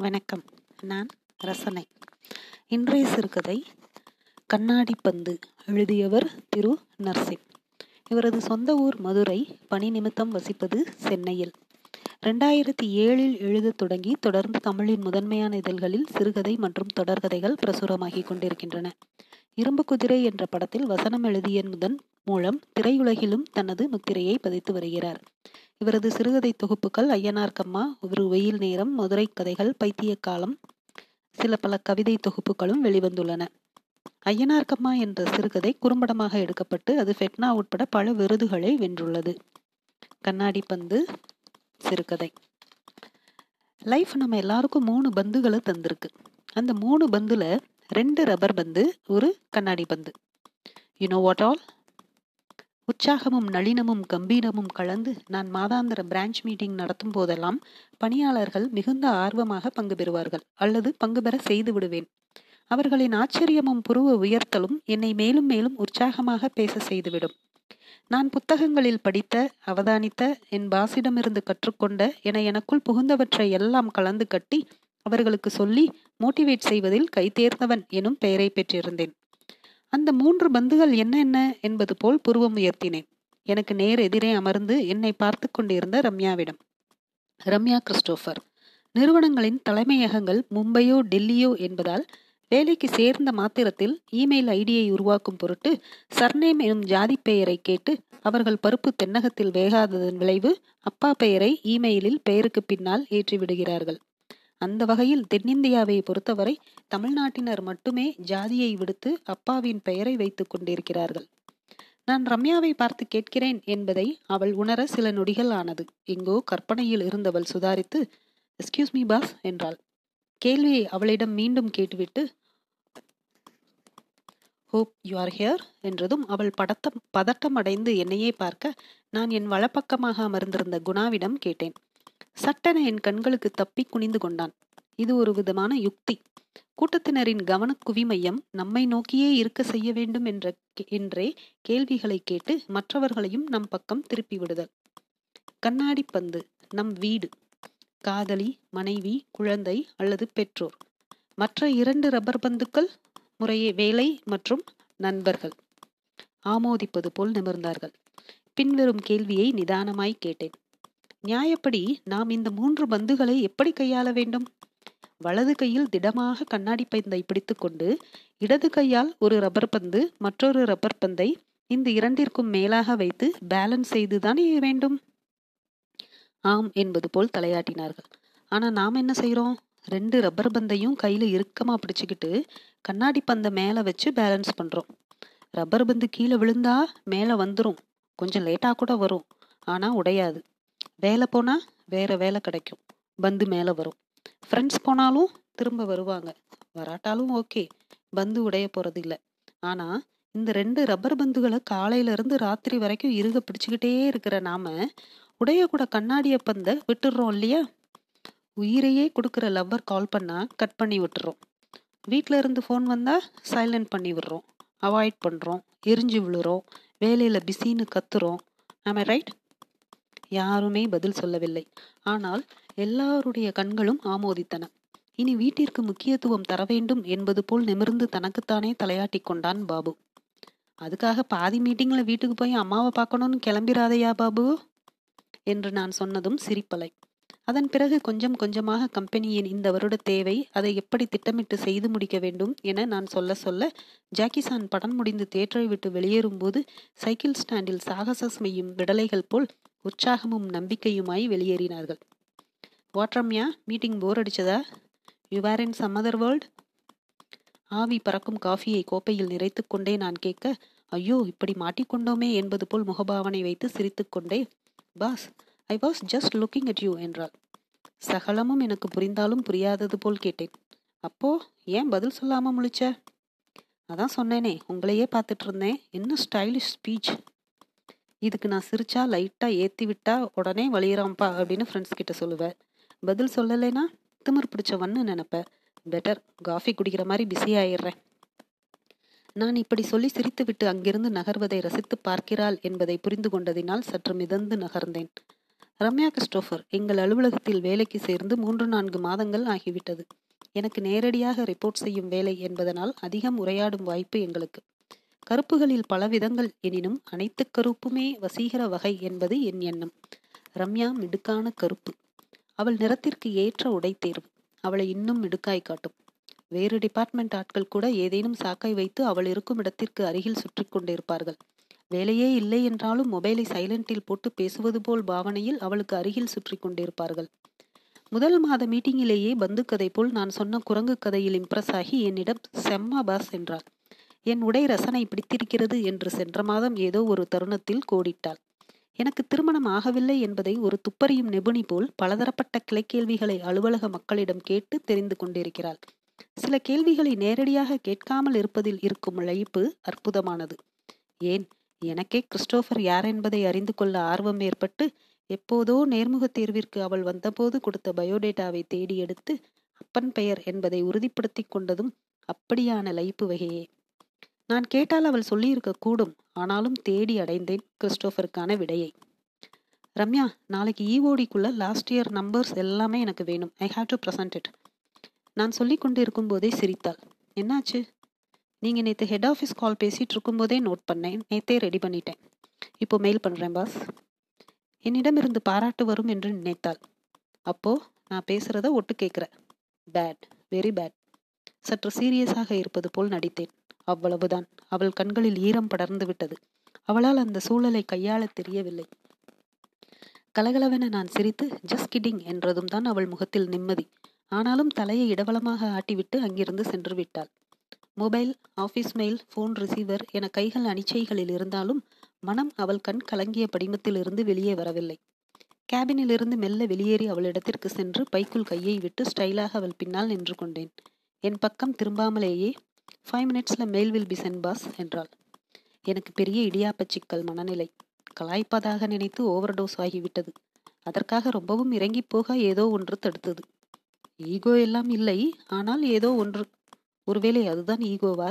வணக்கம். நான் ரசனை. இன்றைய சிறுகதை கண்ணாடி பந்து எழுதியவர் திரு. நர்சிங் இவரது சொந்த ஊர் மதுரை பணி நிமித்தம் வசிப்பது சென்னையில். ரெண்டாயிரத்தி ஏழில் எழுதத் தொடங்கி தொடர்ந்து தமிழின் முதன்மையான இதழ்களில் சிறுகதை மற்றும் தொடர்கதைகள் பிரசுரமாகிக் கொண்டிருக்கின்றன. இரும்பு குதிரை என்ற படத்தில் வசனம் எழுதிய முதன் மூலம் திரையுலகிலும் தனது முத்திரையை பதித்து வருகிறார். இவரது சிறுகதை தொகுப்புகள் ஐயனார் கம்மா ஒரு வெயில் நேரம் மதுரை கதைகள் பைத்திய காலம் சில பல கவிதை தொகுப்புகளும் வெளிவந்துள்ளன. ஐயனார் கம்மா என்ற சிறுகதை குறும்படமாக எடுக்கப்பட்டு அது ஃபெட்னா உட்பட பல விருதுகளை வென்றுள்ளது. கண்ணாடி பந்து சிறுகதை. லைஃப் நம்ம எல்லாருக்கும் மூணு பந்துகளை தந்திருக்கு. அந்த மூணு பந்துல ரெண்டு ரப்பர் பந்து ஒரு கண்ணாடி பந்து. யூ நோ வாட் ஆல் உற்சாகமும் நளினமும் கம்பீரமும் கலந்து நான் மாதாந்திர பிரான்ச் மீட்டிங் நடத்தும் போதெல்லாம் பணியாளர்கள் மிகுந்த ஆர்வமாக பங்கு பெறுவார்கள் அல்லது பங்கு பெற செய்து விடுவேன். அவர்களின் ஆச்சரியமும் புருவ உயர்த்தலும் என்னை மேலும் மேலும் உற்சாகமாக பேச செய்துவிடும். நான் புத்தகங்களில் படித்த அவதானித்த என் பாசிடமிருந்து கற்றுக்கொண்ட என எனக்குள் புகுந்தவற்றை எல்லாம் கலந்து கட்டி அவர்களுக்கு சொல்லி மோட்டிவேட் செய்வதில் கைதேர்ந்தவன் எனும் பெயரை பெற்றிருந்தேன். அந்த மூன்று பந்துகள் என்ன என்ன என்பது போல் புருவம் உயர்த்தினேன். எனக்கு நேர் எதிரே அமர்ந்து என்னை பார்த்து கொண்டிருந்த ரம்யாவிடம். ரம்யா கிறிஸ்டோஃபர் நிறுவனங்களின் தலைமையகங்கள் மும்பையோ டெல்லியோ என்பதால் வேலைக்கு சேர்ந்த மாத்திரத்தில் இமெயில் ஐடியை உருவாக்கும் பொருட்டு சர்நேம் எனும் ஜாதி பெயரை கேட்டு அவர்கள் பருப்பு தென்னகத்தில் வேகாததன் விளைவு அப்பா பெயரை இமெயிலில் பெயருக்கு பின்னால் ஏற்றிவிடுகிறார்கள். அந்த வகையில் தென்னிந்தியாவை பொறுத்தவரை தமிழ்நாட்டினர் மட்டுமே ஜாதியை விடுத்து அப்பாவின் பெயரை வைத்துக் கொண்டிருக்கிறார்கள். நான் ரம்யாவை பார்த்து கேட்கிறேன் என்பதை அவள் உணர சில நொடிகள் ஆனது. எங்கோ கற்பனையில் இருந்தவள் சுதாரித்து எஸ்கியூஸ் மீ பாஸ் என்றாள். கேள்வியை அவளிடம் மீண்டும் கேட்டுவிட்டு ஹோப் யூ ஆர் ஹியர் என்றதும் அவள் படத்தம் பதட்டம் அடைந்து என்னையே பார்க்க நான் என் வலப்பக்கமாக அமர்ந்திருந்த குணாவிடம் கேட்டேன். சட்டென என் கண்களுக்கு தப்பி குனிந்து கொண்டான். இது ஒரு விதமான யுக்தி. கூட்டத்தினரின் கவன குவிமையம் நம்மை நோக்கியே இருக்க செய்ய வேண்டும் என்ற என்றே கேள்விகளை கேட்டு மற்றவர்களையும் நம் பக்கம் திருப்பி விடுதல். கண்ணாடி பந்து நம் வீடு. காதலி மனைவி குழந்தை அல்லது பெற்றோர். மற்ற இரண்டு ரப்பர் பந்துக்கள் முறையே வேலை மற்றும் நண்பர்கள். ஆமோதிப்பது போல் நிமிர்ந்தார்கள். பின்வரும் கேள்வியை நிதானமாய் கேட்டேன். நியாயப்படி நாம் இந்த மூன்று பந்துகளை எப்படி கையாள வேண்டும்? வலது கையில் திடமாக கண்ணாடி பந்தை பிடித்துக்கொண்டு இடது கையால் ஒரு ரப்பர் பந்து மற்றொரு ரப்பர் பந்தை இந்த இரண்டிற்கும் மேலாக வைத்து பேலன்ஸ் செய்துதான் வேண்டும்? ஆம் என்பது போல் தலையாட்டினார்கள். ஆனா நாம் என்ன செய்யறோம் ரெண்டு ரப்பர் பந்தையும் கையில இறுக்கமா பிடிச்சுக்கிட்டு கண்ணாடி பந்தை மேல வச்சு பேலன்ஸ் பண்றோம். ரப்பர் பந்து கீழே விழுந்தா மேல வந்துடும் கொஞ்சம் லேட்டா கூட வரும். ஆனா உடையாது. வேலை போனால் வேற வேலை கிடைக்கும். பந்து மேலே வரும். ஃப்ரெண்ட்ஸ் போனாலும் திரும்ப வருவாங்க. வராட்டாலும் ஓகே பந்து உடைய போகிறது இல்லை ஆனால் இந்த ரெண்டு ரப்பர் பந்துகளை காலையிலேருந்து ராத்திரி வரைக்கும் இருக பிடிச்சிக்கிட்டே இருக்கிற நாம உடையக்கூட கண்ணாடிய பந்தை விட்டுடுறோம் இல்லையா? உயிரையே கொடுக்குற லவ்வர் கால் பண்ணால் கட் பண்ணி விட்டுறோம். வீட்டில் இருந்து ஃபோன் வந்தால் சைலண்ட் பண்ணி விடுறோம். அவாய்ட் பண்ணுறோம் எரிஞ்சு விழுறோம். வேலையில் பிஸின்னு கத்துறோம். ஆமே ரைட் யாருமே பதில் சொல்லவில்லை. ஆனால் எல்லாருடைய கண்களும் ஆமோதித்தன. இனி வீட்டிற்கு முக்கியத்துவம் தர வேண்டும் என்பது போல் நிமிர்ந்து தனக்குத்தானே தலையாட்டி கொண்டான் பாபு. அதுக்காக பாதி மீட்டிங்ல வீட்டுக்கு போய் அம்மாவை பார்க்கணும்னு கிளம்பிராதையா பாபு? என்று நான் சொன்னதும் சிரிப்பலை. அதன் பிறகு கொஞ்சம் கொஞ்சமாக கம்பெனியின் இந்த வருட தேவை அதை எப்படி திட்டமிட்டு செய்து முடிக்க வேண்டும் என நான் சொல்ல சொல்ல ஜாக்கிசான் படம் முடிந்து தேட்டரை விட்டு வெளியேறும் போது சைக்கிள் ஸ்டாண்டில் சாகசம் செய்யும் விடலைகள் போல் உற்சாகமும் நம்பிக்கையுமாய் வெளியேறினார்கள். வாட்ரம்யா meeting bore அடிச்சதா? You where in some other world ஆவி பறக்கும் காஃபியை கோப்பையில் நிறைத்து கொண்டே நான் கேட்க ஐயோ இப்படி மாட்டிக்கொண்டோமே என்பது போல் முகபாவனை வைத்து சிரித்துக்கொண்டே boss I was just looking at you என்றாள். சகலமும் எனக்கு புரிந்தாலும் புரியாதது போல் கேட்டேன். அப்போ ஏன் பதில் சொல்லாம முழிச்ச? அதான் சொன்னேனே உங்களையே பார்த்துட்டு இருந்தேன். என்ன ஸ்டைலிஷ் ஸ்பீச் இதுக்கு நான் சிரிச்சா லைட்டாக ஏற்றி விட்டா உடனே வழியிறான்ப்பா அப்படின்னு ஃப்ரெண்ட்ஸ் கிட்ட சொல்லுவேன். பதில் சொல்லலைனா திமிர் பிடிச்சவன்னு நினைப்பேன். பெட்டர் காஃபி குடிக்கிற மாதிரி பிஸி ஆயிடுறேன். நான் இப்படி சொல்லி சிரித்துவிட்டு அங்கிருந்து நகர்வதை ரசித்து பார்க்கிறாள் என்பதை புரிந்து கொண்டதினால் சற்று மிதந்து நகர்ந்தேன். ரம்யா கிறிஸ்டோஃபர் எங்கள் அலுவலகத்தில் வேலைக்கு சேர்ந்து மூன்று நான்கு மாதங்கள் ஆகிவிட்டது. எனக்கு நேரடியாக ரிப்போர்ட் செய்யும் வேலை என்பதனால் அதிகம் உரையாடும் வாய்ப்பு எங்களுக்கு. கருப்புகளில் பல விதங்கள் எனினும் அனைத்து கருப்புமே வசீகர வகை என்பது என் எண்ணம். ரம்யா மிடுக்கான கருப்பு. அவள் நிறத்திற்கு ஏற்ற உடை தேர்வு அவளை இன்னும் மிடுக்காய் காட்டும். வேறு டிபார்ட்மெண்ட் ஆட்கள் கூட ஏதேனும் சாக்கை வைத்து அவள் இருக்கும் இடத்திற்கு அருகில் சுற்றி கொண்டிருப்பார்கள். வேலையே இல்லை என்றாலும் மொபைலை சைலண்டில் போட்டு பேசுவது போல் பாவனையில் அவளுக்கு அருகில் சுற்றி கொண்டிருப்பார்கள். முதல் மாத மீட்டிங்கிலேயே பந்து கதை போல் நான் சொன்ன குரங்கு கதையில் இம்ப்ரெஸ் ஆகி என்னிடம் செம்மா பாஸ் என்றாள். என் உடை ரசனை பிடித்திருக்கிறது என்று சென்ற மாதம் ஏதோ ஒரு தருணத்தில் கோடிட்டாள். எனக்கு திருமணம் ஆகவில்லை என்பதை ஒரு துப்பறியும் நிபுணி போல் பலதரப்பட்ட கிளைக்கேள்விகளை அலுவலக மக்களிடம் கேட்டு தெரிந்து கொண்டிருக்கிறாள். சில கேள்விகளை நேரடியாக கேட்காமல் இருப்பதில் இருக்கும் இழைப்பு அற்புதமானது. ஏன்? எனக்கே கிறிஸ்டோபர் யார் என்பதை அறிந்து கொள்ள ஆர்வம் ஏற்பட்டு எப்போதோ நேர்முக தேர்விற்கு அவள் வந்தபோது கொடுத்த பயோடேட்டாவை தேடி எடுத்து அப்பன் பெயர் என்பதை உறுதிப்படுத்தி கொண்டதும் அப்படியான லைப்பு வகையே. நான் கேட்டால் அவள் சொல்லியிருக்க கூடும். ஆனாலும் தேடி அடைந்தேன் கிறிஸ்டோஃபருக்கான விடையை. ரம்யா நாளைக்கு ஈஓடிக்குள்ள லாஸ்ட் இயர் நம்பர்ஸ் எல்லாமே எனக்கு வேணும். I have to present it நான் சொல்லி கொண்டிருக்கும் போதே சிரித்தாள். என்னாச்சு? நீங்கள் நேற்று ஹெட் ஆஃபீஸ் கால் பேசிகிட்டு இருக்கும்போதே நோட் பண்ணேன். நேற்றே ரெடி பண்ணிட்டேன். இப்போ மெயில் பண்ணுறேன் பாஸ் என்னிடமிருந்து பாராட்டு வரும் என்று நினைத்தாள். அப்போ நான் பேசுகிறத ஒட்டு கேட்குறேன். பேட் வெரி பேட் சற்று சீரியஸாக இருப்பது போல் நடித்தேன். அவ்வளவுதான். அவள் கண்களில் ஈரம் படர்ந்து விட்டது. அவளால் அந்த சூழலை கையாள தெரியவில்லை. கலகலவென நான் சிரித்து ஜஸ்ட் கிடிங் என்றதும் தான் அவள் முகத்தில் நிம்மதி. ஆனாலும் தலையை இடவளமாக ஆட்டிவிட்டு அங்கிருந்து சென்று விட்டாள். Mobile office mail phone receiver என கைகள் அனிச்சைகளில் இருந்தாலும் மனம் அவள் கண் கலங்கிய படிமத்திலிருந்து வெளியே வரவில்லை. கேபினிலிருந்து மெல்ல வெளியேறி அவளிடத்திற்கு சென்று பைக்குள் கையை விட்டு ஸ்டைலாக அவள் பின்னால் நின்று கொண்டேன். என் பக்கம் திரும்பாமலேயே ஃபைவ் மினிட்ஸில் mail will be sent boss என்றாள். எனக்கு பெரிய இடியாப்ப சிக்கல் மனநிலை. கலாய்ப்பதாக நினைத்து ஓவர் டோஸ் ஆகிவிட்டது. அதற்காக ரொம்பவும் இறங்கி போக ஏதோ ஒன்று தடுத்தது. ஈகோ எல்லாம் இல்லை ஆனால் ஏதோ ஒன்று. ஒருவேளை அதுதான் ஈகோவா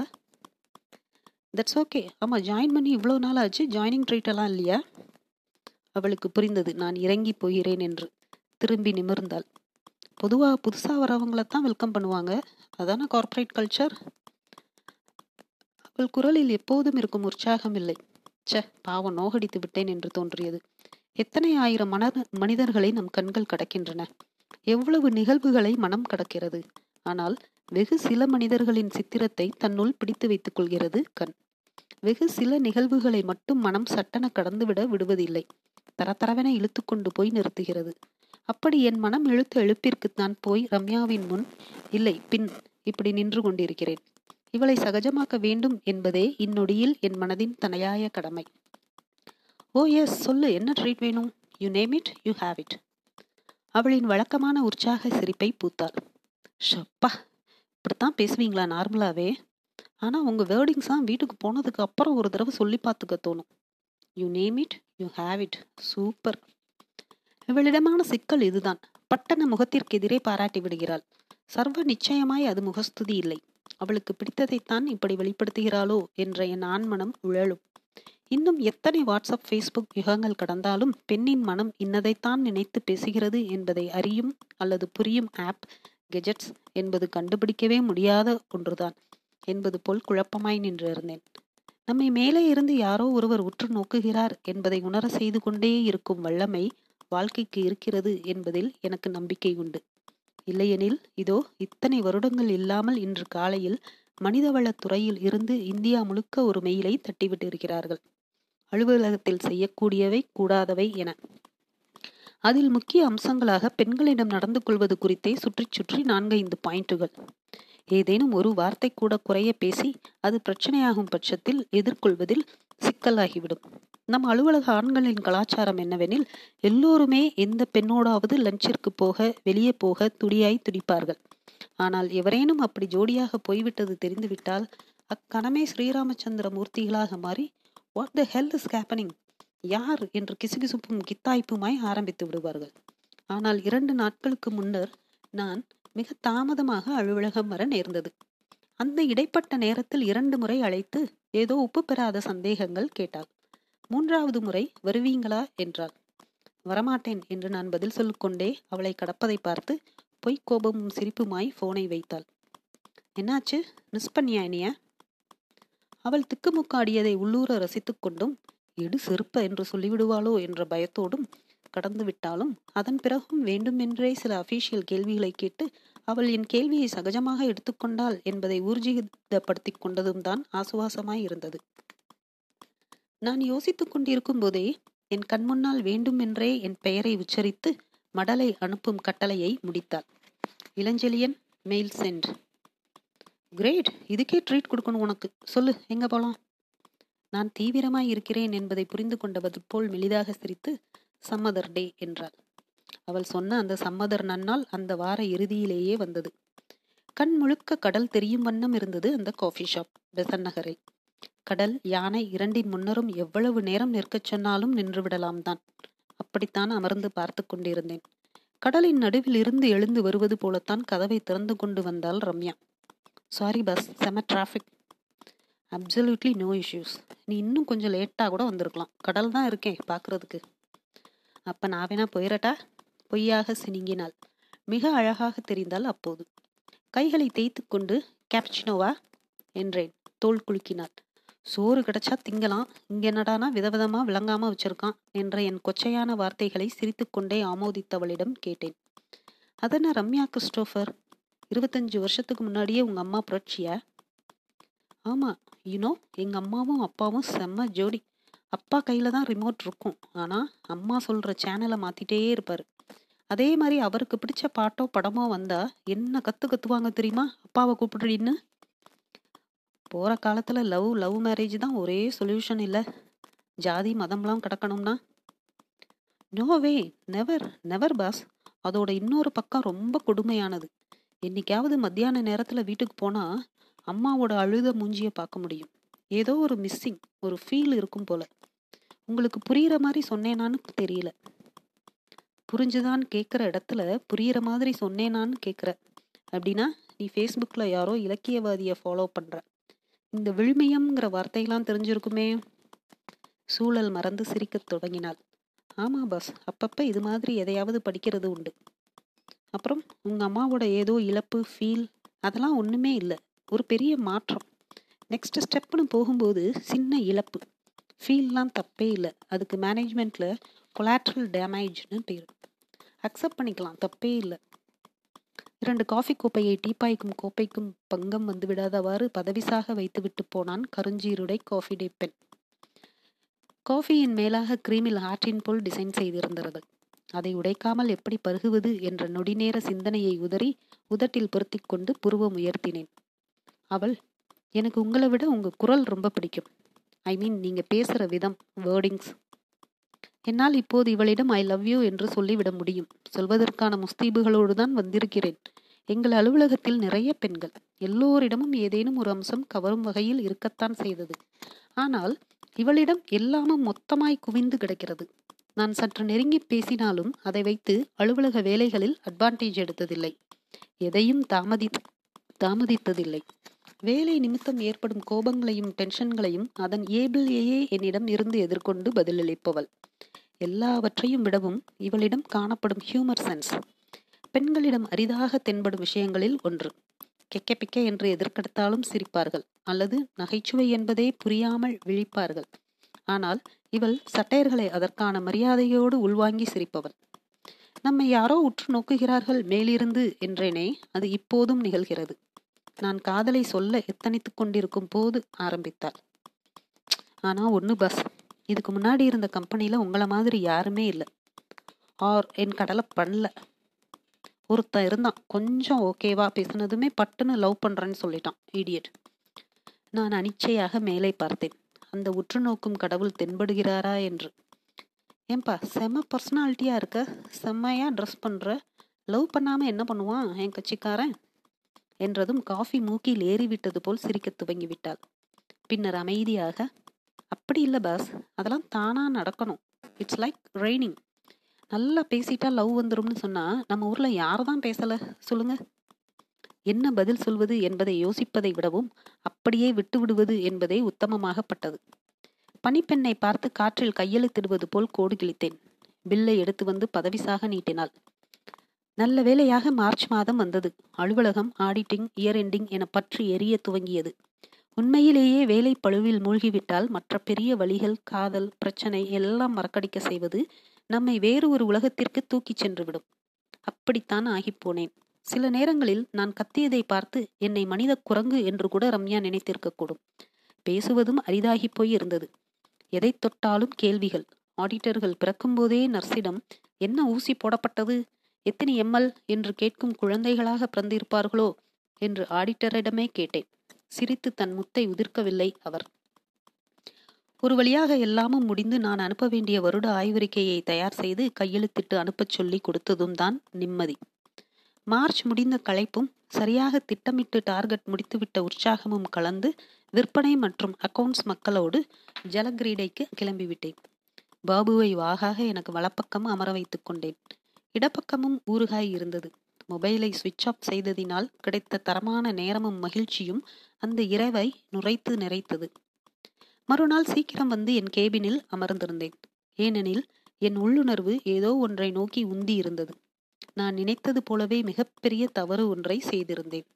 தட்ஸ் ஓகே ஆமாம் ஜாயின் பண்ணி இவ்வளோ நாள் ஆச்சு ஜாயினிங் ட்ரீட் எல்லாம் இல்லையா? அவளுக்கு புரிந்தது நான் இறங்கி போகிறேன் என்று. திரும்பி நிமிர்ந்தாள். பொதுவாக புதுசாக வரவங்கள தான் வெல்கம் பண்ணுவாங்க. அதான கார்ப்பரேட் கல்ச்சர் அவள் குரலில் எப்போதும் இருக்கும் உற்சாகம் இல்லை. ச பாவம் நோகடித்து விட்டேன் என்று தோன்றியது. எத்தனை ஆயிரம் மன மனிதர்களை நம் கண்கள் கடக்கின்றன. எவ்வளவு நிகழ்வுகளை மனம் கடக்கிறது. ஆனால் வெகு சில மனிதர்களின் சித்திரத்தை தன்னுள் பிடித்து வைத்துக் கொள்கிறது கண். வெகு சில நிகழ்வுகளை மட்டும் மனம் சட்டென கடந்துவிட விடுவதில்லை. தரத்தரவென இழுத்து கொண்டு போய் நிறுத்துகிறது. அப்படி என் மனம் இழுத்த எழுப்பிற்குத்தான் போய் ரம்யாவின் முன் இல்லை பின் இப்படி நின்று கொண்டிருக்கிறேன். இவளை சகஜமாக்க வேண்டும் என்பதே இந்நொடியில் என் மனதின் தனையாய கடமை. ஓ எஸ் சொல்லு என்ன ட்ரீட் வேணும்? You name it you have it அவளின் வழக்கமான உற்சாக சிரிப்பை பூத்தாள். ஷப்பா இப்படித்தான் பேசுவீங்களா நார்மலாவே? உங்கள் வேர்டிங்ஸ் தான் வீட்டுக்கு போனதுக்கு அப்புறம் ஒரு தடவை சொல்லி பார்த்துக்க தோணும். You name it you have it super இவளிடமான சிக்கல் இதுதான். பட்டண முகத்திற்கு எதிரே பாராட்டி விடுகிறாள். சர்வ நிச்சயமாய் அது முகஸ்துதி இல்லை. அவளுக்கு பிடித்ததைத்தான் இப்படி வெளிப்படுத்துகிறாளோ என்ற என் ஆண்மனம் உழலும். இன்னும் எத்தனை வாட்ஸ்அப் ஃபேஸ்புக் யுகங்கள் கடந்தாலும் பெண்ணின் மனம் இன்னதைத்தான் நினைத்து பேசுகிறது என்பதை அறியும் அல்லது புரியும் ஆப் கெஜெட்ஸ் என்பது கண்டுபிடிக்கவே முடியாத ஒன்றுதான் என்பது போல் குழப்பமாய் நின்றிருந்தேன். நம்மை மேலே இருந்து யாரோ ஒருவர் உற்று நோக்குகிறார் என்பதை உணர செய்து கொண்டே இருக்கும் வல்லமை வாழ்க்கைக்கு இருக்கிறது என்பதில் எனக்கு நம்பிக்கை உண்டு. இல்லையெனில் இதோ இத்தனை வருடங்கள் இல்லாமல் இன்று காலையில் மனிதவளத் துறையில் இருந்து இந்தியா முழுக்க ஒரு மெயிலை தட்டிவிட்டு இருக்கிறார்கள். அலுவலகத்தில் செய்யக்கூடியவை கூடாதவை என. அதில் முக்கிய அம்சங்களாக பெண்களிடம் நடந்து கொள்வது குறித்தே சுற்றி சுற்றி நான்கைந்து பாயிண்ட்டுகள். ஏதேனும் ஒரு வார்த்தை கூட குறைய பேசி அது பிரச்சனையாகும் பட்சத்தில் எதிர்கொள்வதில் சிக்கலாகிவிடும். நம் அலுவலக ஆண்களின் கலாச்சாரம் என்னவெனில் எல்லோருமே எந்த பெண்ணோடாவது லஞ்சிற்கு போக வெளியே போக துடியாய் துடிப்பார்கள். ஆனால் எவரேனும் அப்படி ஜோடியாக போய்விட்டது தெரிந்துவிட்டால் அக்கணமே ஸ்ரீராமச்சந்திர மூர்த்திகளாக மாறி what the hell is happening யார்? என்று கிசுகிசுப்பும் கித்தாய்ப்புமாய் ஆரம்பித்து விடுவார்கள். ஆனால் இரண்டு நாட்களுக்கு முன்னர் நான் மிக தாமதமாக அலுவலகம் வர நேர்ந்தது. அந்த இடைப்பட்ட நேரத்தில் இரண்டு முறை அழைத்து ஏதோ உப்பு பெறாத சந்தேகங்கள் கேட்டாள். மூன்றாவது முறை வருவீங்களா? என்றாள். வரமாட்டேன் என்று நான் பதில் சொல்லிக்கொண்டே அவளை கடப்பதை பார்த்து பொய் கோபமும் சிரிப்புமாய் போனை வைத்தாள். என்னாச்சு? மிஸ் பண்ணியா இனிய அவள் திக்குமுக்காடியதை உள்ளூர ரசித்துக் கொண்டும் எடு செருப்ப என்று சொல்லிவிடுவாளோ என்ற பயத்தோடும் கடந்து விட்டாலும் அதன் பிறகும் வேண்டுமென்றே சில அபிஷியல் கேள்விகளை கேட்டு அவள் என் கேள்வியை சகஜமாக எடுத்துக்கொண்டாள் என்பதை ஊர்ஜிதப்படுத்திக் கொண்டதும் தான் ஆசுவாசமாய் இருந்தது. நான் யோசித்துக் கொண்டிருக்கும் போதே என் கண்முன்னால் வேண்டுமென்றே என் பெயரை உச்சரித்து மடலை அனுப்பும் கட்டளையை முடித்தாள். Ilanchezhiyan mail sent great! இதுக்கே ட்ரீட் கொடுக்கணும் உனக்கு. சொல்லு எங்க போலாம்? நான் தீவிரமாய் இருக்கிறேன் என்பதை புரிந்து கொண்டவது போல் மெலிதாக சிரித்து சம்மதர் டே என்றாள். அவள் சொன்ன அந்த சம்மதர் நன்னால் அந்த வார இறுதியிலேயே வந்தது. கண் முழுக்க கடல் தெரியும் வண்ணம் இருந்தது அந்த காஃபி ஷாப் பெசன் நகரில். கடல் யானை இரண்டின் முன்னரும் எவ்வளவு நேரம் நிற்கச் சொன்னாலும் நின்றுவிடலாம் தான் அப்படித்தான் அமர்ந்து பார்த்து கொண்டிருந்தேன். கடலின் நடுவில் இருந்து எழுந்து வருவது போலத்தான் கதவை திறந்து கொண்டு வந்தாள் ரம்யா. சாரி பஸ் செம டிராஃபிக் அப்சல்யூட்லி நோ இஷ்யூஸ் நீ இன்னும் கொஞ்சம் லேட்டாக கூட வந்திருக்கலாம். கடல் தான் இருக்கேன் பார்க்குறதுக்கு. அப்போ நான் வேணா போயிடட்டா பொய்யாக சினிங்கினாள். மிக அழகாக தெரிந்தால் அப்போது. கைகளை தேய்த்து கொண்டு கேப்சினோவா என்றேன். தோல் குலுக்கினாள். சோறு கிடைச்சா திங்கலாம். இங்க என்னடானா விதவிதமா விளங்காம வச்சிருக்கான் என்ற என் கொச்சையான வார்த்தைகளை சிரித்துக்கொண்டே ஆமோதித்தவளிடம் கேட்டேன். அதென்ன ரம்யா கிறிஸ்டோஃபர் இருபத்தஞ்சு வருஷத்துக்கு முன்னாடியே உங்க அம்மா புரட்சியா? ஆமா. யூனோ எங்க அம்மாவும் அப்பாவும் செம்ம ஜோடி. அப்பா கையில தான் ரிமோட் இருக்கும். ஆனா அம்மா சொல்ற சேனலை மாத்திட்டே இருப்பாரு. அதே மாதிரி அவருக்கு பிடிச்ச பாட்டோ படமோ வந்தா என்ன கத்து கத்துவாங்க தெரியுமா? அப்பாவை கூப்பிடுறீன்னு? போகிற காலத்தில் லவ் லவ் மேரேஜ் தான் ஒரே சொல்யூஷன் இல்லை. ஜாதி மதம்லாம் கிடக்கணும்னா? No way never never boss அதோட இன்னொரு பக்கம் ரொம்ப கொடுமையானது. என்னைக்காவது மத்தியான நேரத்தில் வீட்டுக்கு போனால் அம்மாவோட அழுத மூஞ்சியை பார்க்க முடியும். ஏதோ ஒரு மிஸ்ஸிங் ஒரு ஃபீல் இருக்கும் போல. உங்களுக்கு புரிகிற மாதிரி சொன்னேனான்னு தெரியல. புரிஞ்சுதான் கேட்குற இடத்துல புரிகிற மாதிரி சொன்னேனான்னு கேட்குற அப்படின்னா நீ ஃபேஸ்புக்கில் யாரோ இலக்கியவாதியை ஃபாலோ பண்ணுற இந்த விழுமியம்ங்கிற வார்த்தையெல்லாம் தெரிஞ்சிருக்குமே. சூழல் மறந்து சிரிக்கத் தொடங்கினாள். ஆமாம் பாஸ் அப்பப்போ இது மாதிரி எதையாவது படிக்கிறது உண்டு. அப்புறம் உங்கள் அம்மாவோட ஏதோ இழப்பு ஃபீல் அதெல்லாம் ஒன்றுமே இல்லை. ஒரு பெரிய மாற்றம். நெக்ஸ்ட் ஸ்டெப்னு போகும்போது சின்ன இழப்பு. ஃபீல்லாம் தப்பே இல்லை. அதுக்கு மேனேஜ்மெண்ட்டில் கொலாட்ரல் டேமேஜ்னு பேர். அக்செப்ட் பண்ணிக்கலாம். தப்பே இல்லை. இரண்டு காஃபி கோப்பையை டீப்பாய்க்கும் கோப்பைக்கும் பங்கம் வந்துவிடாதவாறு பதவிசாக வைத்துவிட்டு போனான் கருஞ்சீருடை காஃபி டே பென். காஃபியின் மேலாக கிரீமில் ஆற்றின் போல் டிசைன் செய்திருந்தது. அதை உடைக்காமல் எப்படி பருகுவது என்ற நொடிநேர சிந்தனையை உதறி உதட்டில் பொருத்தி கொண்டு புருவம் உயர்த்தினேன். அவள் எனக்கு உங்களை விட உங்கள் குரல் ரொம்ப பிடிக்கும். ஐ மீன் நீங்கள் பேசுகிற விதம் வேர்டிங்ஸ். என்னால் இப்போது இவளிடம் ஐ லவ் யூ என்று சொல்லிவிட முடியும். சொல்வதற்கான முஸ்தீபுகளோடு தான் வந்திருக்கிறேன். எங்கள் அலுவலகத்தில் நிறைய பெண்கள். எல்லோரிடமும் ஏதேனும் ஒரு அம்சம் கவரும் வகையில் இருக்கத்தான் செய்தது. ஆனால் இவளிடம் எல்லாமும் மொத்தமாய் குவிந்து கிடக்கிறது. நான் சற்று நெருங்கி பேசினாலும் அதை வைத்து அலுவலக வேலைகளில் அட்வான்டேஜ் எடுத்ததில்லை. எதையும் தாமதி தாமதித்ததில்லை. வேலை நிமித்தம் ஏற்படும் கோபங்களையும் டென்ஷன்களையும் அதன் ஏபிளேயே என்னிடம் இருந்து எதிர்கொண்டு பதிலளிப்பவள். எல்லாவற்றையும் விடவும் இவளிடம் காணப்படும் ஹியூமர் சென்ஸ் பெண்களிடம் அரிதாக தென்படும் விஷயங்களில் ஒன்று. கெக்க பிக்க என்று எதிர்கெடுத்தாலும் சிரிப்பார்கள். அல்லது நகைச்சுவை என்பதே புரியாமல் விழிப்பார்கள். ஆனால் இவள் சட்டையர்களை அதற்கான மரியாதையோடு உள்வாங்கி சிரிப்பவள். நம்மை யாரோ உற்று நோக்குகிறார்கள் மேலிருந்து என்றேனே அது இப்போதும் நிகழ்கிறது. நான் காதலை சொல்ல எத்தனித்துக் கொண்டிருக்கும் போது ஆரம்பித்தாள். ஆனா ஒன்று பஸ் இதுக்கு முன்னாடி இருந்த கம்பெனியில் உங்களை மாதிரி யாருமே இல்லை. ஆர் என் கடலை பண்ணல. ஒருத்தன் இருந்தான். கொஞ்சம் ஓகேவா பேசுனதுமே பட்டுன்னு லவ் பண்ணுறேன்னு சொல்லிட்டான். இடியட் நான் அனிச்சையாக மேலே பார்த்தேன். அந்த உற்று நோக்கும் கடவுள் தென்படுகிறாரா என்று. ஏன்பா செம பர்சனாலிட்டியாக இருக்க? செம்மையாக ட்ரெஸ் பண்ணுற லவ் பண்ணாமல் என்ன பண்ணுவான் என் கட்சிக்காரன்? என்றதும் காஃபி மூக்கில் ஏறிவிட்டது போல் சிரிக்க துவங்கிவிட்டாள். பின்னர் அமைதியாக அப்படி இல்லை பாஸ் அதெல்லாம் தானாக நடக்கணும். இட்ஸ் லைக் ரெய்னிங் நல்லா பேசிட்டா லவ் வந்துடும்னு சொன்னால் நம்ம ஊரில் யாரை தான் பேசலை? சொல்லுங்க. என்ன பதில் சொல்வது என்பதை யோசிப்பதை விடவும் அப்படியே விட்டு விடுவது என்பதே உத்தமமாகப்பட்டது. பனிப்பெண்ணை பார்த்து காற்றில் கையெழுத்திடுவது போல் கோடு கிழித்தேன். பில்லை எடுத்து வந்து பதவிசாக நீட்டினாள். நல்ல வேளையாக மார்ச் மாதம் வந்தது. அலுவலகம் ஆடிட்டிங் இயர் எண்டிங் என பற்றி எரிய துவங்கியது. உண்மையிலேயே வேலை பழுவில் மூழ்கிவிட்டால் மற்ற பெரிய வழிகள் காதல் பிரச்சனை எல்லாம் மறக்கடிக்க செய்வது நம்மை வேறு ஒரு உலகத்திற்கு தூக்கிச் சென்றுவிடும். அப்படித்தான் ஆகிப்போனேன். சில நேரங்களில் நான் கத்தியதை பார்த்து என்னை மனித குரங்கு என்று கூட ரம்யா நினைத்திருக்கக்கூடும். பேசுவதும் அரிதாகி போய் இருந்தது எதை தொட்டாலும் கேள்விகள். ஆடிட்டர்கள் பிறக்கும்போதே நர்ஸிடம் என்ன ஊசி போடப்பட்டது? எத்தனை எம்எல்? என்று கேட்கும் குழந்தைகளாக பிறந்திருப்பார்களோ? என்று ஆடிட்டரிடமே கேட்டேன். சிரித்து தன் முத்தை உதிர்க்கவில்லை அவர். ஒரு வழியாக எல்லாமும் முடிந்து நான் அனுப்ப வேண்டிய வருட ஆய்வறிக்கையை தயார் செய்து கையெழுத்திட்டு அனுப்பச் சொல்லி கொடுத்ததும் தான் நிம்மதி. மார்ச் முடிந்த களைப்பும் சரியாக திட்டமிட்டு டார்கெட் முடித்துவிட்ட உற்சாகமும் கலந்து விற்பனை மற்றும் அக்கவுண்ட்ஸ் மக்களோடு ஜலக்கிரீடைக்கு கிளம்பிவிட்டேன். பாபுவை வாகாக எனக்கு வலப்பக்கம் அமர வைத்துக் கொண்டேன். இடப்பக்கமும் ஊறுகாய் இருந்தது. மொபைலை சுவிட்ச் ஆஃப் செய்ததினால் கிடைத்த தரமான நேரமும் மகிழ்ச்சியும் அந்த இரவை நுரைத்து நிறைத்தது. மறுநாள் சீக்கிரம் வந்து என் கேபினில் அமர்ந்திருந்தேன். ஏனெனில் என் உள்ளுணர்வு ஏதோ ஒன்றை நோக்கி உந்தி இருந்தது. நான் நினைத்தது போலவே மிகப்பெரிய தவறு ஒன்றை செய்திருந்தேன்.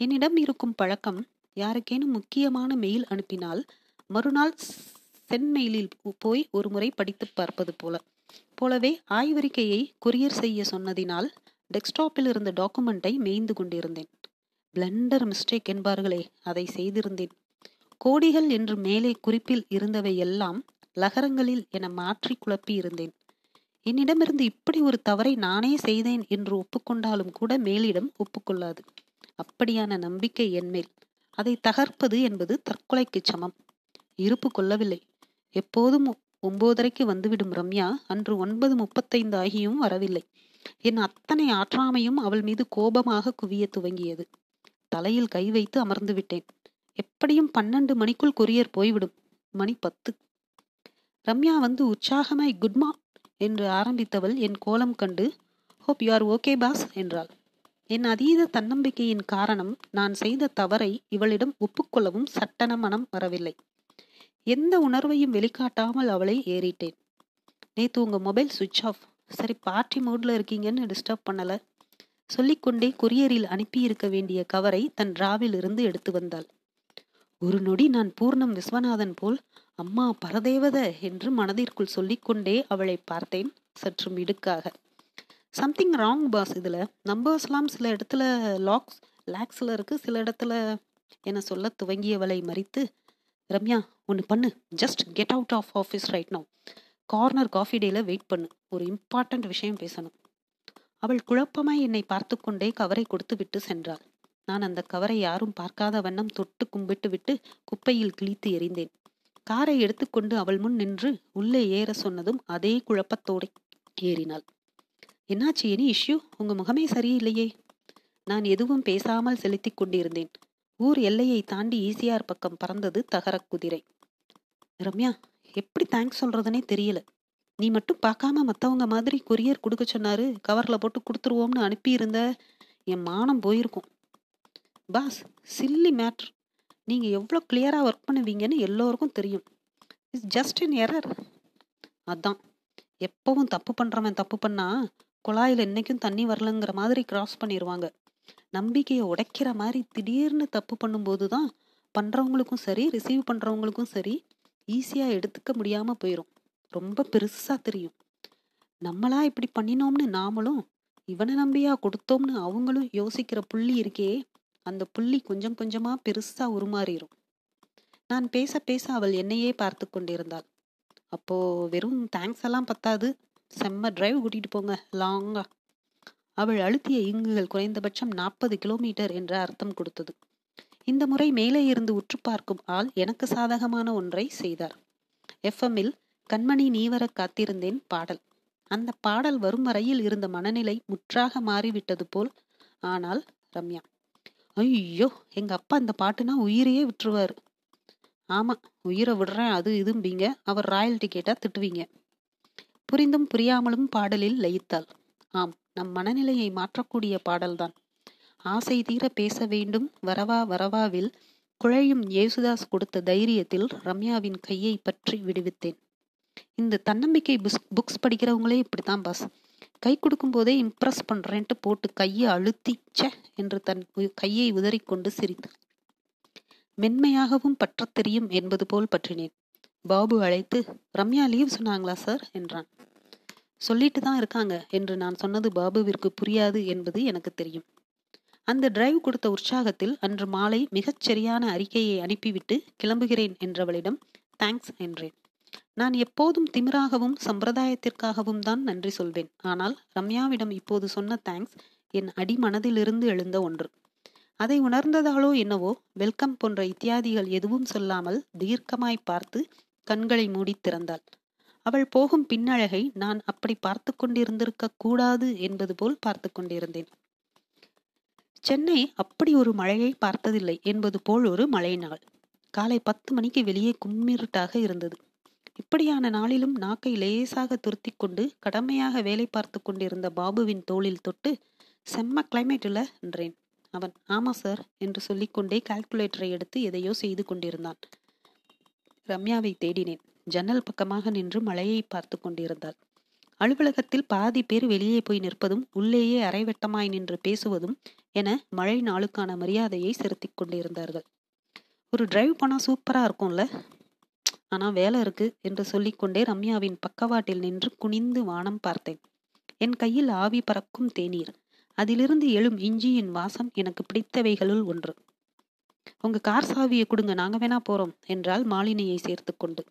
என்னிடம் இருக்கும் பழக்கம் யாருக்கேனும் முக்கியமான மெயில் அனுப்பினால் மறுநாள் சென்மெயிலில் போய் ஒரு முறை படித்து பார்ப்பது போல. போலவே ஆய்வறிக்கையை கொரியர் செய்ய சொன்னதினால் டெஸ்க்டாப்பில் இருந்த டாக்குமெண்ட்டை மேய்ந்து கொண்டிருந்தேன். பிளண்டர் மிஸ்டேக் என்பார்களே அதை செய்திருந்தேன். கோடிகள் என்று மேலே குறிப்பில் இருந்தவை எல்லாம் லகரங்களில் என மாற்றி குழப்பி இருந்தேன். என்னிடமிருந்து இப்படி ஒரு தவறை நானே செய்தேன் என்று ஒப்புக்கொண்டாலும் கூட மேலிடம் ஒப்புக்கொள்ளாது. அப்படியான நம்பிக்கை என்மேல் அதை தகர்ப்பது என்பது தற்கொலைக்கு சமம். இருப்பு கொள்ளவில்லை. எப்போதும் ஒன்பதரைக்கு வந்துவிடும் ரம்யா அன்று ஒன்பது முப்பத்தைந்து ஆகியும் வரவில்லை. என் அத்தனை ஆற்றாமையும் அவள் மீது கோபமாக குவிய துவங்கியது. தலையில் கை வைத்து அமர்ந்து விட்டேன். எப்படியும் பன்னெண்டு மணிக்குள் கொரியர் போய்விடும். மணி பத்து. ரம்யா வந்து உற்சாகமாய் குட்மா என்று ஆரம்பித்தவள் என் கோலம் கண்டு hope you are okay boss என்றாள். என் அதீத தன்னம்பிக்கையின் காரணம் நான் செய்த தவறை இவளிடம் ஒப்புக்கொள்ளவும் சட்டன மனம் வரவில்லை. எந்த உணர்வையும் வெளிக்காட்டாமல் அவளை ஏறிட்டேன். நேத்து உங்க மொபைல் சுவிட்ச் ஆஃப். சரி பார்ட்டி மூடில் இருக்கீங்கன்னு டிஸ்டர்ப் பண்ணலை. சொல்லிக்கொண்டே கொரியரில் அனுப்பியிருக்க வேண்டிய கவரை தன் ராவிலிருந்து இருந்து எடுத்து வந்தாள். ஒரு நொடி நான் பூர்ணம் விஸ்வநாதன் போல் அம்மா பரதேவத என்று மனதிற்குள் சொல்லிக்கொண்டே அவளை பார்த்தேன் சற்று மிடுக்காக. சம்திங் ராங் பாஸ் இதில் நம்பர்ஸ்லாம் சில இடத்துல லாக்ஸ் லாக்ஸில் இருக்குது சில இடத்துல என சொல்ல துவங்கியவளை மறித்து ரம்யா ஒன்று பண்ணு. Just get out of office right now corner coffee டேல வெயிட் பண்ணு. ஒரு இம்பார்ட்டன்ட் விஷயம் பேசணும். அவள் குழப்பமாய் என்னை பார்த்து கொண்டே கவரை கொடுத்து விட்டு சென்றாள். நான் அந்த கவரை யாரும் பார்க்காத வண்ணம் தொட்டு கும்பிட்டு விட்டு குப்பையில் கிழித்து எறிந்தேன். காரை எடுத்துக்கொண்டு அவள் முன் நின்று உள்ளே ஏற சொன்னதும் அதே குழப்பத்தோடு ஏறினாள். என்னாச்சு? எனி இஷ்யூ உங்க முகமே சரியில்லையே. நான் எதுவும் பேசாமல் செலுத்தி கொண்டிருந்தேன். ஊர் எல்லையை தாண்டி ஈசிஆர் பக்கம் பறந்தது தகர குதிரை. ரம்யா எப்படி தேங்க்ஸ் சொல்றதுனே தெரியல. நீ மட்டும் பார்க்காம மற்றவங்க மாதிரி கொரியர் கொடுக்க சொன்னாரு கவரில் போட்டு கொடுத்துருவோம்னு அனுப்பியிருந்த என் மானம் போயிருக்கும். பாஸ் சில்லி மேட்ரு நீங்கள் எவ்வளோ கிளியராக ஒர்க் பண்ணுவீங்கன்னு எல்லோருக்கும் தெரியும். இட்ஸ் ஜஸ்ட் இன் எரர் அதான். எப்பவும் தப்பு பண்ணுறவன் தப்பு பண்ணா குழாயில் என்றைக்கும் தண்ணி வரலங்கிற மாதிரி கிராஸ் பண்ணிடுவாங்க நம்பிக்கையை உடைக்கிற மாதிரி திடீர்னு தப்பு பண்ணும்போது தான் பண்ணுறவங்களுக்கும் சரி ரிசீவ் பண்ணுறவங்களுக்கும் சரி ஈஸியாக எடுத்துக்க முடியாமல் போயிடும் ரொம்ப பெருசாக தெரியும். நம்மளா இப்படி பண்ணினோம்னு நாமளும் இவனை நம்பியா கொடுத்தோம்னு அவங்களும் யோசிக்கிற புள்ளி இருக்கே அந்த புள்ளி கொஞ்சம் கொஞ்சமாக பெருசாக உருமாறிடும் நான் பேச பேச அவள் என்னையே பார்த்து கொண்டிருந்தாள். அப்போ வெறும் தேங்க்ஸ் எல்லாம் பத்தாது. செம்ம டிரைவ் கூட்டிட்டு போங்க லாங்கா அவள் அழுத்திய இங்குகள் குறைந்தபட்சம் நாற்பது கிலோமீட்டர் என்ற அர்த்தம் கொடுத்தது. இந்த முறை மேலே இருந்து உற்று பார்க்கும் ஆள் எனக்கு சாதகமான ஒன்றை செய்தார். எஃப்எம்மில் கண்மணி நீவர காத்திருந்தேன் பாடல். அந்த பாடல் வரும் வரையில் இருந்த மனநிலை முற்றாக மாறிவிட்டது போல் ஆனால் ரம்யா ஐயோ எங்க அப்பா அந்த பாட்டுனா உயிரையே விட்டுருவாரு. ஆமா உயிரை விடுறேன் அது இதும்பீங்க. அவர் ராயல்டி கேட்டா திட்டுவீங்க. புரிந்தும் புரியாமலும் பாடலில் லயித்தாள். ஆம் நம் மனநிலையை மாற்றக்கூடிய பாடல்தான். ஆசை தீர பேச வேண்டும். வரவா வரவாவில் குழையும் ஏசுதாஸ் கொடுத்த தைரியத்தில் ரம்யாவின் கையை பற்றி விடுவித்தேன். இந்த தன்னம்பிக்கை புக்ஸ் புக்ஸ் படிக்கிறவங்களே இப்படித்தான் பாஸ் கை கொடுக்கும் போதே இம்ப்ரெஸ் பண்றேன்ட்டு போட்டு கையை அழுத்திச்ச என்று தன் கையை உதறிக்கொண்டு சிரித்து மென்மையாகவும் பற்றத் தெரியும் என்பது போல் பற்றினேன். பாபு அழைத்து ரம்யா லீவ் சொன்னாங்களா சார் என்றான். சொல்லிட்டு தான் இருக்காங்க என்று நான் சொன்னது பாபுவிற்கு புரியாது என்பது எனக்கு தெரியும். அந்த டிரைவ் கொடுத்த உற்சாகத்தில் அன்று மாலை மிகச் சரியான அறிக்கையை அனுப்பிவிட்டு கிளம்புகிறேன் என்றவளிடம் தேங்க்ஸ் என்றேன். நான் எப்போதும் திமிராகவும் சம்பிரதாயத்திற்காகவும் தான் நன்றி சொல்வேன். ஆனால் ரம்யாவிடம் இப்போது சொன்ன தேங்க்ஸ் என் அடிமனதிலிருந்து எழுந்த ஒன்று. அதை உணர்ந்ததாலோ என்னவோ வெல்கம் போன்ற இத்தியாதிகள் எதுவும் சொல்லாமல் தீர்க்கமாய் பார்த்து கண்களை மூடி திறந்தாள். அவள் போகும் பின்னழகை நான் அப்படி பார்த்து கொண்டிருந்திருக்க கூடாது என்பது போல் பார்த்து கொண்டிருந்தேன். சென்னை அப்படி ஒரு மழையை பார்த்ததில்லை என்பது போல் ஒரு மழை நாள். காலை பத்து மணிக்கு வெளியே கும்மிருட்டாக இருந்தது. இப்படியான நாளிலும் நாக்கை லேசாக துருத்தி கொண்டு கடமையாக வேலை பார்த்து கொண்டிருந்த பாபுவின் தோளில் தொட்டு செம்ம கிளைமேட் இல்லை என்றேன். அவன் ஆமா சார் என்று சொல்லிக்கொண்டே கால்குலேட்டரை எடுத்து எதையோ செய்து கொண்டிருந்தான். ரம்யாவை தேடினேன். ஜன்னல் பக்கமாக நின்று மழையை பார்த்து கொண்டிருந்தாள். அலுவலகத்தில் பாதி பேர் வெளியே போய் நிற்பதும் உள்ளேயே அரைவட்டமாய் நின்று பேசுவதும் என மழை நாளுக்கான மரியாதையை செலுத்தி கொண்டிருந்தார்கள். ஒரு டிரைவ் பண்ணால் சூப்பராக இருக்கும்ல? ஆனால் வேலை இருக்கு என்று சொல்லிக்கொண்டே ரம்யாவின் பக்கவாட்டில் நின்று குனிந்து வானம் பார்த்தேன். என் கையில் ஆவி பறக்கும் தேநீர். அதிலிருந்து எழும் இஞ்சியின் வாசம் எனக்கு பிடித்தவைகளுள் ஒன்று. உங்க கார் சாவியை கொடுங்க நாங்க வேணா போறோம் என்றால் மாலினியை சேர்த்து கொண்டு.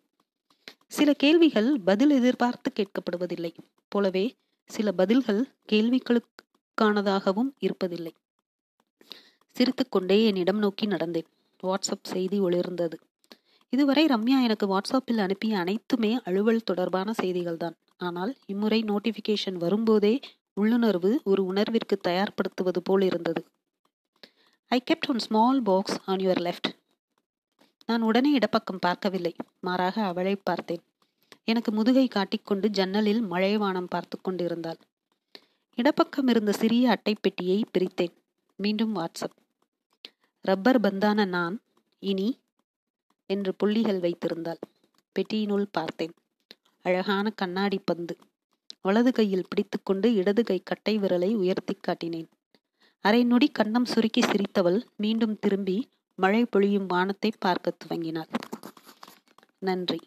சில கேள்விகள் பதில் எதிர்பார்த்து கேட்கப்படுவதில்லை. போலவே சில பதில்கள் கேள்விகளுக்கானதாகவும் இருப்பதில்லை. சிரித்துக்கொண்டே என்னிடம் நோக்கி நடந்தேன். வாட்ஸ்அப் செய்தி ஒளிர்ந்தது. இதுவரை ரம்யா எனக்கு வாட்ஸ்அப்பில் அனுப்பிய அனைத்துமே அலுவல் தொடர்பான செய்திகள்தான். ஆனால் இம்முறை நோட்டிபிகேஷன் வரும்போதே உள்ளுணர்வு ஒரு உணர்விற்கு தயார்படுத்துவது போல் இருந்தது. I kept one small box on your left நான் உடனே இடப்பக்கம் பார்க்கவில்லை. மாறாக அவளை பார்த்தேன். எனக்கு முதுகை காட்டிக்கொண்டு ஜன்னலில் மழைவானம் பார்த்து கொண்டிருந்தாள். இடப்பக்கம் இருந்த சிறிய அட்டைப்பெட்டியை பிரித்தேன். மீண்டும் வாட்ஸ்அப். ரப்பர் பந்தான நான் இனி என்று புள்ளிகள் வைத்திருந்தாள். பெட்டியினுள் பார்த்தேன். அழகான கண்ணாடி பந்து. வலது கையில் பிடித்துக்கொண்டு இடது கை கட்டை விரலை உயர்த்தி காட்டினேன். அரை நொடி கண்ணம் சுருக்கி சிரித்தவள் மீண்டும் திரும்பி மழை பொழியும் வானத்தை பார்க்கத் துவங்கினாள் நன்றி.